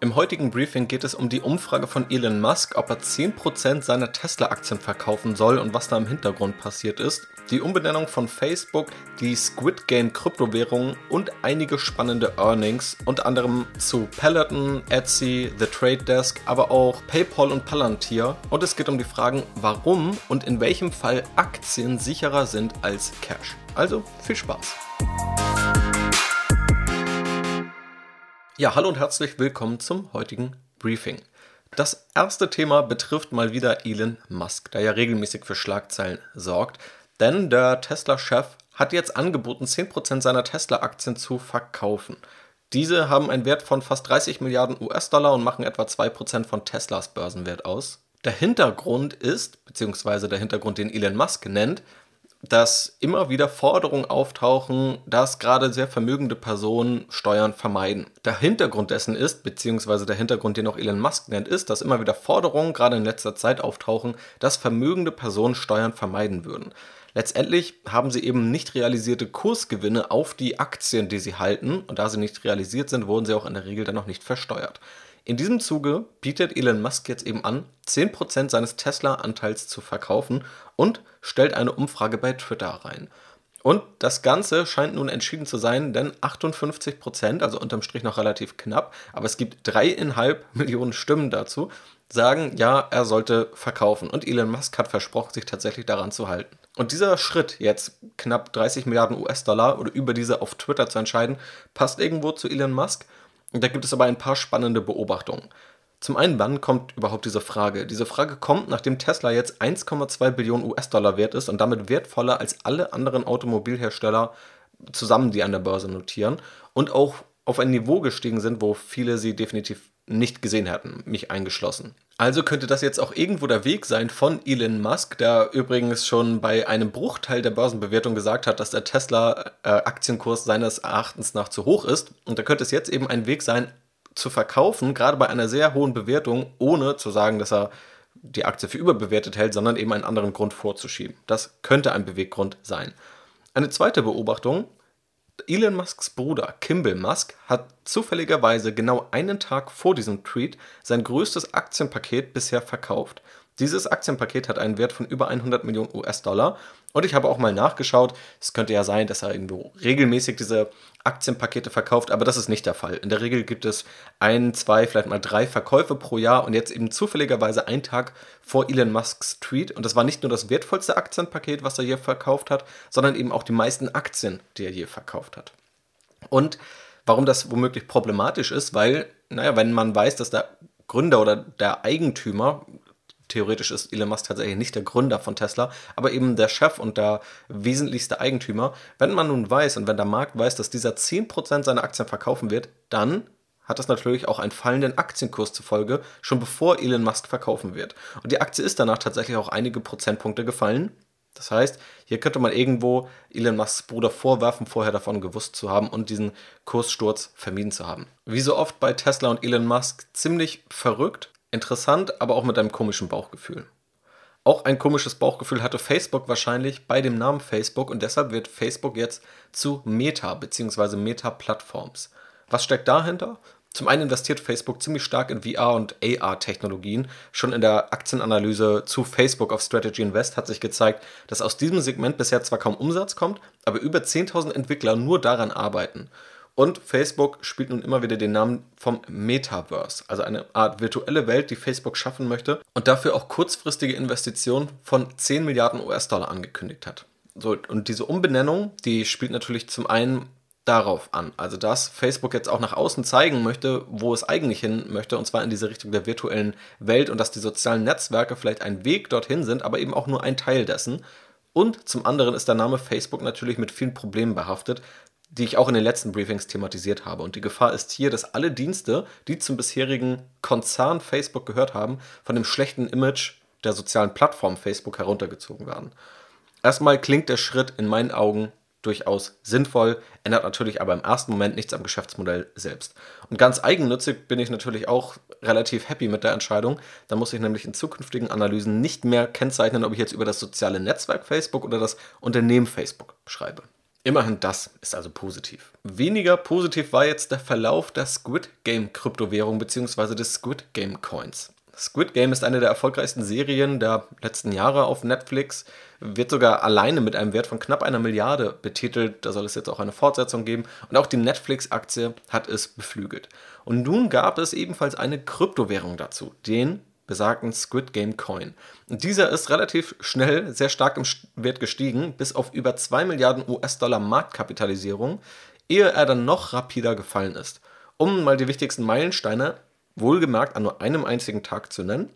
Im heutigen Briefing geht es um die Umfrage von Elon Musk, ob er 10% seiner Tesla-Aktien verkaufen soll und was da im Hintergrund passiert ist, die Umbenennung von Facebook, die Squid Game Kryptowährungen und einige spannende Earnings, unter anderem zu Peloton, Etsy, The Trade Desk, aber auch PayPal und Palantir. Und es geht um die Fragen, warum und in welchem Fall Aktien sicherer sind als Cash. Also viel Spaß! Ja, hallo und herzlich willkommen zum heutigen Briefing. Das erste Thema betrifft mal wieder Elon Musk, der ja regelmäßig für Schlagzeilen sorgt. Denn der Tesla-Chef hat jetzt angeboten, 10% seiner Tesla-Aktien zu verkaufen. Diese haben einen Wert von fast 30 Milliarden US-Dollar und machen etwa 2% von Teslas Börsenwert aus. Der Hintergrund ist, beziehungsweise der Hintergrund, den Elon Musk nennt, dass immer wieder Forderungen auftauchen, dass gerade sehr vermögende Personen Steuern vermeiden. Der Hintergrund dessen ist, beziehungsweise der Hintergrund, den auch Elon Musk nennt, ist, dass immer wieder Forderungen gerade in letzter Zeit auftauchen, dass vermögende Personen Steuern vermeiden würden. Letztendlich haben sie eben nicht realisierte Kursgewinne auf die Aktien, die sie halten, und da sie nicht realisiert sind, wurden sie auch in der Regel dann noch nicht versteuert. In diesem Zuge bietet Elon Musk jetzt eben an, 10% seines Tesla-Anteils zu verkaufen und stellt eine Umfrage bei Twitter rein. Und das Ganze scheint nun entschieden zu sein, denn 58%, also unterm Strich noch relativ knapp, aber es gibt dreieinhalb Millionen Stimmen dazu, sagen, ja, er sollte verkaufen. Und Elon Musk hat versprochen, sich tatsächlich daran zu halten. Und dieser Schritt, jetzt knapp 30 Milliarden US-Dollar oder über diese auf Twitter zu entscheiden, passt irgendwo zu Elon Musk da gibt es aber ein paar spannende Beobachtungen. Zum einen, wann kommt überhaupt diese Frage? Diese Frage kommt, nachdem Tesla jetzt 1,2 Billionen US-Dollar wert ist und damit wertvoller als alle anderen Automobilhersteller zusammen, die an der Börse notieren und auch auf ein Niveau gestiegen sind, wo viele sie definitiv nicht gesehen hätten, mich eingeschlossen. Also könnte das jetzt auch irgendwo der Weg sein von Elon Musk, der übrigens schon bei einem Bruchteil der Börsenbewertung gesagt hat, dass der Tesla-Aktienkurs äh, seines Erachtens nach zu hoch ist. Und da könnte es jetzt eben ein Weg sein, zu verkaufen, gerade bei einer sehr hohen Bewertung, ohne zu sagen, dass er die Aktie für überbewertet hält, sondern eben einen anderen Grund vorzuschieben. Das könnte ein Beweggrund sein. Eine zweite Beobachtung, Elon Musks Bruder Kimball Musk hat zufälligerweise genau einen Tag vor diesem Tweet sein größtes Aktienpaket bisher verkauft. Dieses Aktienpaket hat einen Wert von über 100 Millionen US-Dollar. Und ich habe auch mal nachgeschaut. Es könnte ja sein, dass er irgendwo regelmäßig diese Aktienpakete verkauft, aber das ist nicht der Fall. In der Regel gibt es ein, zwei, vielleicht mal drei Verkäufe pro Jahr und jetzt eben zufälligerweise ein Tag vor Elon Musks Tweet. Und das war nicht nur das wertvollste Aktienpaket, was er je verkauft hat, sondern eben auch die meisten Aktien, die er je verkauft hat. Und warum das womöglich problematisch ist, weil, naja, wenn man weiß, dass der Gründer oder der Eigentümer theoretisch ist Elon Musk tatsächlich nicht der Gründer von Tesla, aber eben der Chef und der wesentlichste Eigentümer. Wenn man nun weiß und wenn der Markt weiß, dass dieser 10% seiner Aktien verkaufen wird, dann hat das natürlich auch einen fallenden Aktienkurs zur Folge, schon bevor Elon Musk verkaufen wird. Und die Aktie ist danach tatsächlich auch einige Prozentpunkte gefallen. Das heißt, hier könnte man irgendwo Elon Musks Bruder vorwerfen, vorher davon gewusst zu haben und diesen Kurssturz vermieden zu haben. Wie so oft bei Tesla und Elon Musk ziemlich verrückt, Interessant, aber auch mit einem komischen Bauchgefühl. Auch ein komisches Bauchgefühl hatte Facebook wahrscheinlich bei dem Namen Facebook und deshalb wird Facebook jetzt zu Meta bzw. Meta-Plattforms. Was steckt dahinter? Zum einen investiert Facebook ziemlich stark in VR- und AR-Technologien. Schon in der Aktienanalyse zu Facebook auf Strategy Invest hat sich gezeigt, dass aus diesem Segment bisher zwar kaum Umsatz kommt, aber über 10.000 Entwickler nur daran arbeiten. Und Facebook spielt nun immer wieder den Namen vom Metaverse, also eine Art virtuelle Welt, die Facebook schaffen möchte und dafür auch kurzfristige Investitionen von 10 Milliarden US-Dollar angekündigt hat. So, und diese Umbenennung, die spielt natürlich zum einen darauf an, also dass Facebook jetzt auch nach außen zeigen möchte, wo es eigentlich hin möchte, und zwar in diese Richtung der virtuellen Welt und dass die sozialen Netzwerke vielleicht ein Weg dorthin sind, aber eben auch nur ein Teil dessen. Und zum anderen ist der Name Facebook natürlich mit vielen Problemen behaftet, die ich auch in den letzten Briefings thematisiert habe. Und die Gefahr ist hier, dass alle Dienste, die zum bisherigen Konzern Facebook gehört haben, von dem schlechten Image der sozialen Plattform Facebook heruntergezogen werden. Erstmal klingt der Schritt in meinen Augen durchaus sinnvoll, ändert natürlich aber im ersten Moment nichts am Geschäftsmodell selbst. Und ganz eigennützig bin ich natürlich auch relativ happy mit der Entscheidung. Da muss ich nämlich in zukünftigen Analysen nicht mehr kennzeichnen, ob ich jetzt über das soziale Netzwerk Facebook oder das Unternehmen Facebook schreibe. Immerhin das ist also positiv. Weniger positiv war jetzt der Verlauf der Squid Game Kryptowährung bzw. des Squid Game Coins. Squid Game ist eine der erfolgreichsten Serien der letzten Jahre auf Netflix, wird sogar alleine mit einem Wert von knapp einer Milliarde betitelt. Da soll es jetzt auch eine Fortsetzung geben. Und auch die Netflix-Aktie hat es beflügelt. Und nun gab es ebenfalls eine Kryptowährung dazu, den besagten Squid Game Coin. Und dieser ist relativ schnell sehr stark im Wert gestiegen, bis auf über 2 Milliarden US-Dollar Marktkapitalisierung, ehe er dann noch rapider gefallen ist. Um mal die wichtigsten Meilensteine, wohlgemerkt an nur einem einzigen Tag zu nennen.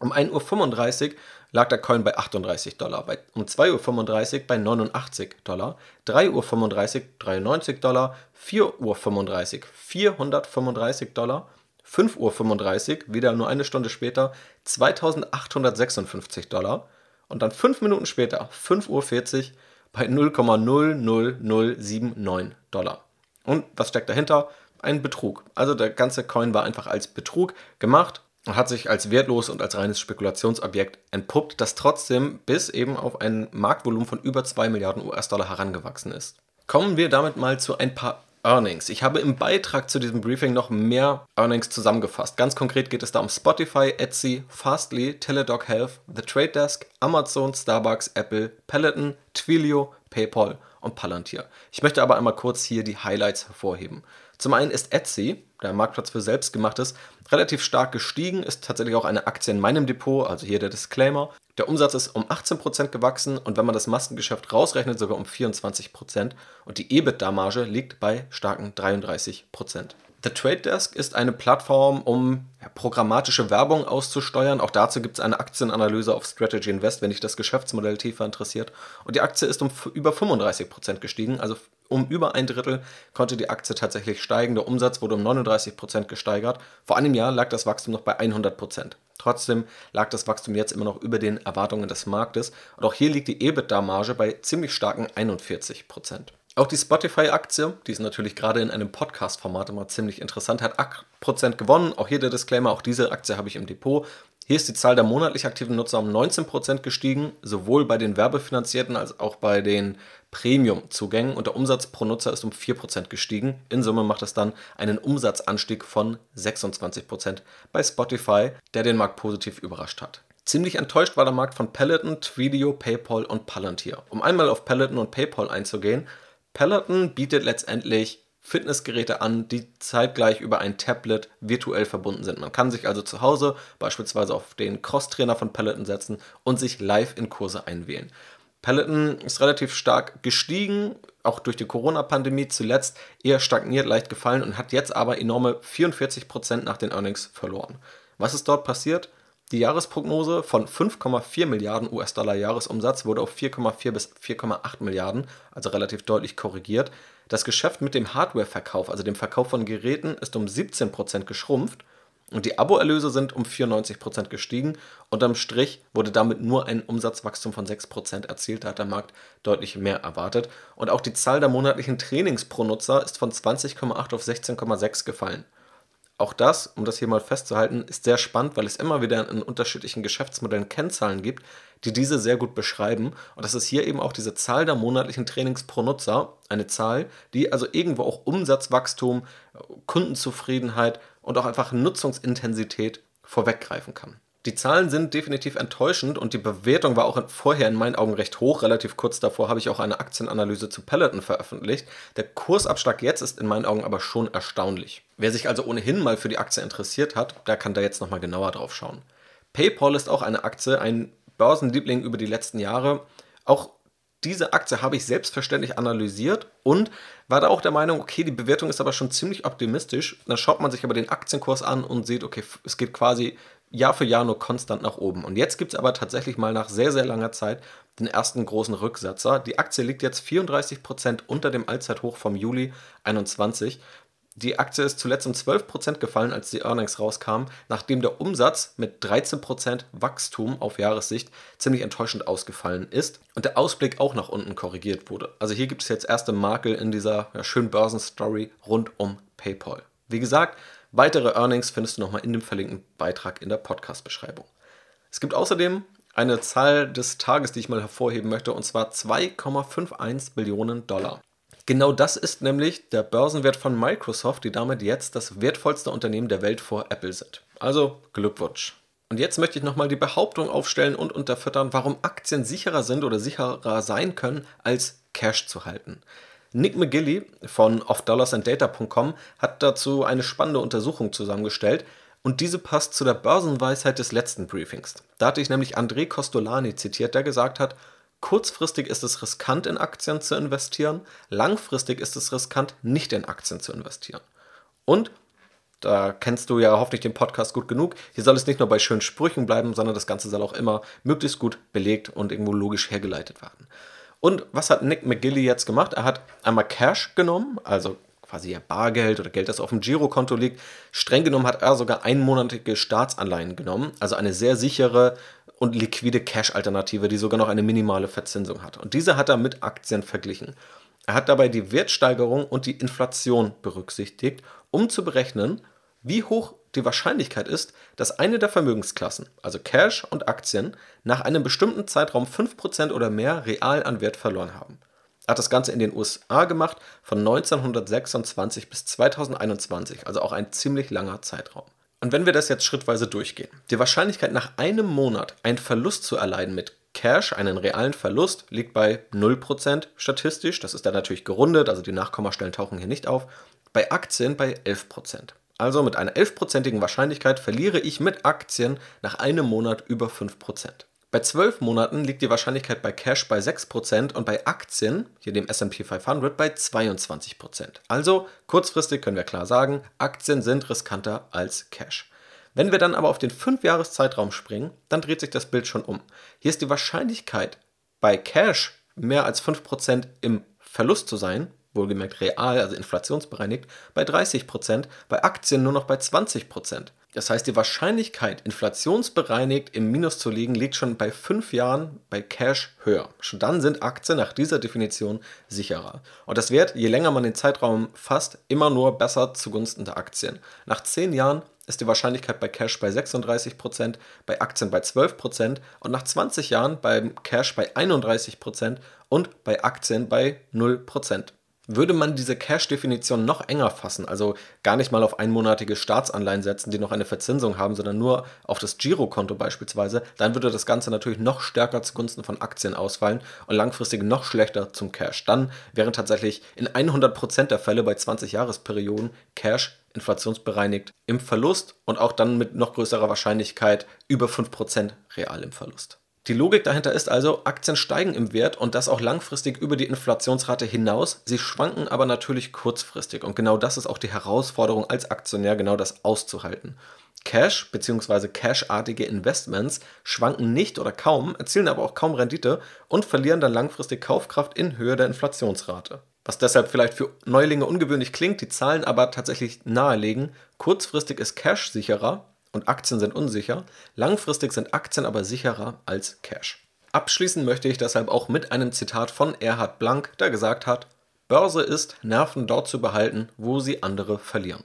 Um 1.35 Uhr lag der Coin bei 38 Dollar, um 2.35 Uhr bei 89 Dollar, 3.35 Uhr 93 Dollar, 4.35 Uhr 435 Dollar 5.35 Uhr, wieder nur eine Stunde später, 2856 Dollar. Und dann fünf Minuten später, 5.40 Uhr, bei 0,00079 Dollar. Und was steckt dahinter? Ein Betrug. Also der ganze Coin war einfach als Betrug gemacht und hat sich als wertlos und als reines Spekulationsobjekt entpuppt, das trotzdem bis eben auf ein Marktvolumen von über 2 Milliarden US-Dollar herangewachsen ist. Kommen wir damit mal zu ein paar Earnings. Ich habe im Beitrag zu diesem Briefing noch mehr Earnings zusammengefasst. Ganz konkret geht es da um Spotify, Etsy, Fastly, Teladoc Health, The Trade Desk, Amazon, Starbucks, Apple, Peloton, Twilio, PayPal und Palantir. Ich möchte aber einmal kurz hier die Highlights hervorheben. Zum einen ist Etsy, der Marktplatz für Selbstgemachtes, relativ stark gestiegen, ist tatsächlich auch eine Aktie in meinem Depot, also hier der Disclaimer. Der Umsatz ist um 18% gewachsen und wenn man das Maskengeschäft rausrechnet, sogar um 24%. Und die EBITDA-Marge liegt bei starken 33%. The Trade Desk ist eine Plattform, um programmatische Werbung auszusteuern. Auch dazu gibt es eine Aktienanalyse auf Strategy Invest, wenn dich das Geschäftsmodell tiefer interessiert. Und die Aktie ist um über 35% gestiegen, also um über ein Drittel konnte die Aktie tatsächlich steigen. Der Umsatz wurde um 39% gesteigert. Vor einem Jahr lag das Wachstum noch bei 100%. Trotzdem lag das Wachstum jetzt immer noch über den Erwartungen des Marktes. Und auch hier liegt die EBITDA-Marge bei ziemlich starken 41%. Auch die Spotify-Aktie, die ist natürlich gerade in einem Podcast-Format immer ziemlich interessant, hat 8% gewonnen. Auch hier der Disclaimer, auch diese Aktie habe ich im Depot. Hier ist die Zahl der monatlich aktiven Nutzer um 19% gestiegen, sowohl bei den werbefinanzierten als auch bei den Premium-Zugängen und der Umsatz pro Nutzer ist um 4% gestiegen. In Summe macht es dann einen Umsatzanstieg von 26% bei Spotify, der den Markt positiv überrascht hat. Ziemlich enttäuscht war der Markt von Peloton, Twilio, PayPal und Palantir. Um einmal auf Peloton und PayPal einzugehen, Peloton bietet letztendlich Fitnessgeräte an, die zeitgleich über ein Tablet virtuell verbunden sind. Man kann sich also zu Hause beispielsweise auf den Crosstrainer von Peloton setzen und sich live in Kurse einwählen. Peloton ist relativ stark gestiegen, auch durch die Corona-Pandemie zuletzt eher stagniert, leicht gefallen und hat jetzt aber enorme 44% nach den Earnings verloren. Was ist dort passiert? Die Jahresprognose von 5,4 Milliarden US-Dollar Jahresumsatz wurde auf 4,4 bis 4,8 Milliarden, also relativ deutlich korrigiert. Das Geschäft mit dem Hardware-Verkauf, also dem Verkauf von Geräten, ist um 17% geschrumpft und die Abo-Erlöse sind um 94% gestiegen. Unterm Strich wurde damit nur ein Umsatzwachstum von 6% erzielt. Da hat der Markt deutlich mehr erwartet. Und auch die Zahl der monatlichen Trainings pro Nutzer ist von 20,8 auf 16,6 gefallen. Auch das, um das hier mal festzuhalten, ist sehr spannend, weil es immer wieder in unterschiedlichen Geschäftsmodellen Kennzahlen gibt, die diese sehr gut beschreiben. Und das ist hier eben auch diese Zahl der monatlichen Trainings pro Nutzer, eine Zahl, die also irgendwo auch Umsatzwachstum, Kundenzufriedenheit und auch einfach Nutzungsintensität vorweggreifen kann. Die Zahlen sind definitiv enttäuschend und die Bewertung war auch vorher in meinen Augen recht hoch. Relativ kurz davor habe ich auch eine Aktienanalyse zu Peloton veröffentlicht. Der Kursabschlag jetzt ist in meinen Augen aber schon erstaunlich. Wer sich also ohnehin mal für die Aktie interessiert hat, der kann da jetzt nochmal genauer drauf schauen. PayPal ist auch eine Aktie, ein Börsenliebling über die letzten Jahre. Auch diese Aktie habe ich selbstverständlich analysiert und war da auch der Meinung, okay, die Bewertung ist aber schon ziemlich optimistisch. Dann schaut man sich aber den Aktienkurs an und sieht, okay, es geht quasi Jahr für Jahr nur konstant nach oben. Und jetzt gibt es aber tatsächlich mal nach sehr, sehr langer Zeit den ersten großen Rücksatzer. Die Aktie liegt jetzt 34% unter dem Allzeithoch vom Juli 21. Die Aktie ist zuletzt um 12% gefallen, als die Earnings rauskamen, nachdem der Umsatz mit 13% Wachstum auf Jahressicht ziemlich enttäuschend ausgefallen ist und der Ausblick auch nach unten korrigiert wurde. Also hier gibt es jetzt erste Makel in dieser ja, schönen Börsenstory rund um PayPal. Wie gesagt, weitere Earnings findest du nochmal in dem verlinkten Beitrag in der Podcast-Beschreibung. Es gibt außerdem eine Zahl des Tages, die ich mal hervorheben möchte, und zwar 2,51 Billionen Dollar. Genau das ist nämlich der Börsenwert von Microsoft, die damit jetzt das wertvollste Unternehmen der Welt vor Apple sind. Also Glückwunsch. Und jetzt möchte ich nochmal die Behauptung aufstellen und unterfüttern, warum Aktien sicherer sind oder sicherer sein können, als Cash zu halten. Nick McGilly von offdollarsandData.com hat dazu eine spannende Untersuchung zusammengestellt und diese passt zu der Börsenweisheit des letzten Briefings. Da hatte ich nämlich André Costolani zitiert, der gesagt hat, kurzfristig ist es riskant in Aktien zu investieren, langfristig ist es riskant nicht in Aktien zu investieren. Und da kennst du ja hoffentlich den Podcast gut genug. Hier soll es nicht nur bei schönen Sprüchen bleiben, sondern das Ganze soll auch immer möglichst gut belegt und irgendwo logisch hergeleitet werden. Und was hat Nick McGilly jetzt gemacht? Er hat einmal Cash genommen, also quasi Bargeld oder Geld, das auf dem Girokonto liegt. Streng genommen hat er sogar einmonatige Staatsanleihen genommen, also eine sehr sichere und liquide Cash-Alternative, die sogar noch eine minimale Verzinsung hat. Und diese hat er mit Aktien verglichen. Er hat dabei die Wertsteigerung und die Inflation berücksichtigt, um zu berechnen, wie hoch die Wahrscheinlichkeit ist, dass eine der Vermögensklassen, also Cash und Aktien, nach einem bestimmten Zeitraum 5% oder mehr real an Wert verloren haben. Er hat das Ganze in den USA gemacht, von 1926 bis 2021, also auch ein ziemlich langer Zeitraum. Und wenn wir das jetzt schrittweise durchgehen, die Wahrscheinlichkeit nach einem Monat einen Verlust zu erleiden mit Cash, einen realen Verlust, liegt bei 0% statistisch. Das ist dann natürlich gerundet, also die Nachkommastellen tauchen hier nicht auf. Bei Aktien bei 11%. Also mit einer 11%igen Wahrscheinlichkeit verliere ich mit Aktien nach einem Monat über 5%. Bei 12 Monaten liegt die Wahrscheinlichkeit bei Cash bei 6% und bei Aktien, hier dem SP 500, bei 22%. Also kurzfristig können wir klar sagen, Aktien sind riskanter als Cash. Wenn wir dann aber auf den 5-Jahres-Zeitraum springen, dann dreht sich das Bild schon um. Hier ist die Wahrscheinlichkeit bei Cash mehr als 5% im Verlust zu sein, wohlgemerkt real, also inflationsbereinigt, bei 30%, bei Aktien nur noch bei 20%. Das heißt, die Wahrscheinlichkeit, inflationsbereinigt im Minus zu liegen, liegt schon bei 5 Jahren bei Cash höher. Schon dann sind Aktien nach dieser Definition sicherer. Und das wird, je länger man den Zeitraum fasst, immer nur besser zugunsten der Aktien. Nach 10 Jahren ist die Wahrscheinlichkeit bei Cash bei 36%, bei Aktien bei 12% und nach 20 Jahren beim Cash bei 31% und bei Aktien bei 0%. Würde man diese Cash-Definition noch enger fassen, also gar nicht mal auf einmonatige Staatsanleihen setzen, die noch eine Verzinsung haben, sondern nur auf das Girokonto beispielsweise, dann würde das Ganze natürlich noch stärker zugunsten von Aktien ausfallen und langfristig noch schlechter zum Cash. Dann wären tatsächlich in 100% der Fälle bei 20-Jahres-Perioden Cash inflationsbereinigt im Verlust und auch dann mit noch größerer Wahrscheinlichkeit über 5% real im Verlust. Die Logik dahinter ist also, Aktien steigen im Wert und das auch langfristig über die Inflationsrate hinaus. Sie schwanken aber natürlich kurzfristig und genau das ist auch die Herausforderung als Aktionär, genau das auszuhalten. Cash bzw. Cash-artige Investments schwanken nicht oder kaum, erzielen aber auch kaum Rendite und verlieren dann langfristig Kaufkraft in Höhe der Inflationsrate. Was deshalb vielleicht für Neulinge ungewöhnlich klingt, die Zahlen aber tatsächlich nahelegen, kurzfristig ist Cash sicherer, und Aktien sind unsicher. Langfristig sind Aktien aber sicherer als Cash. Abschließen möchte ich deshalb auch mit einem Zitat von Erhard Blank, der gesagt hat, Börse ist, Nerven dort zu behalten, wo sie andere verlieren.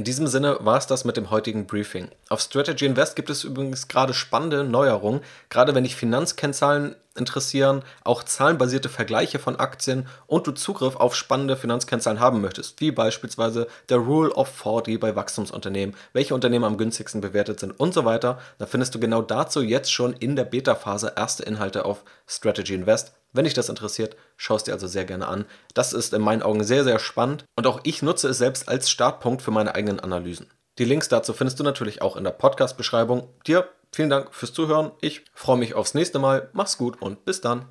In diesem Sinne war es das mit dem heutigen Briefing. Auf Strategy Invest gibt es übrigens gerade spannende Neuerungen, gerade wenn dich Finanzkennzahlen interessieren, auch zahlenbasierte Vergleiche von Aktien und du Zugriff auf spannende Finanzkennzahlen haben möchtest, wie beispielsweise der Rule of 40 bei Wachstumsunternehmen, welche Unternehmen am günstigsten bewertet sind und so weiter, dann findest du genau dazu jetzt schon in der Beta-Phase erste Inhalte auf Strategy Invest. Wenn dich das interessiert, schau es dir also sehr gerne an. Das ist in meinen Augen sehr, sehr spannend und auch ich nutze es selbst als Startpunkt für meine eigenen Analysen. Die Links dazu findest du natürlich auch in der Podcast-Beschreibung. Dir vielen Dank fürs Zuhören. Ich freue mich aufs nächste Mal. Mach's gut und bis dann.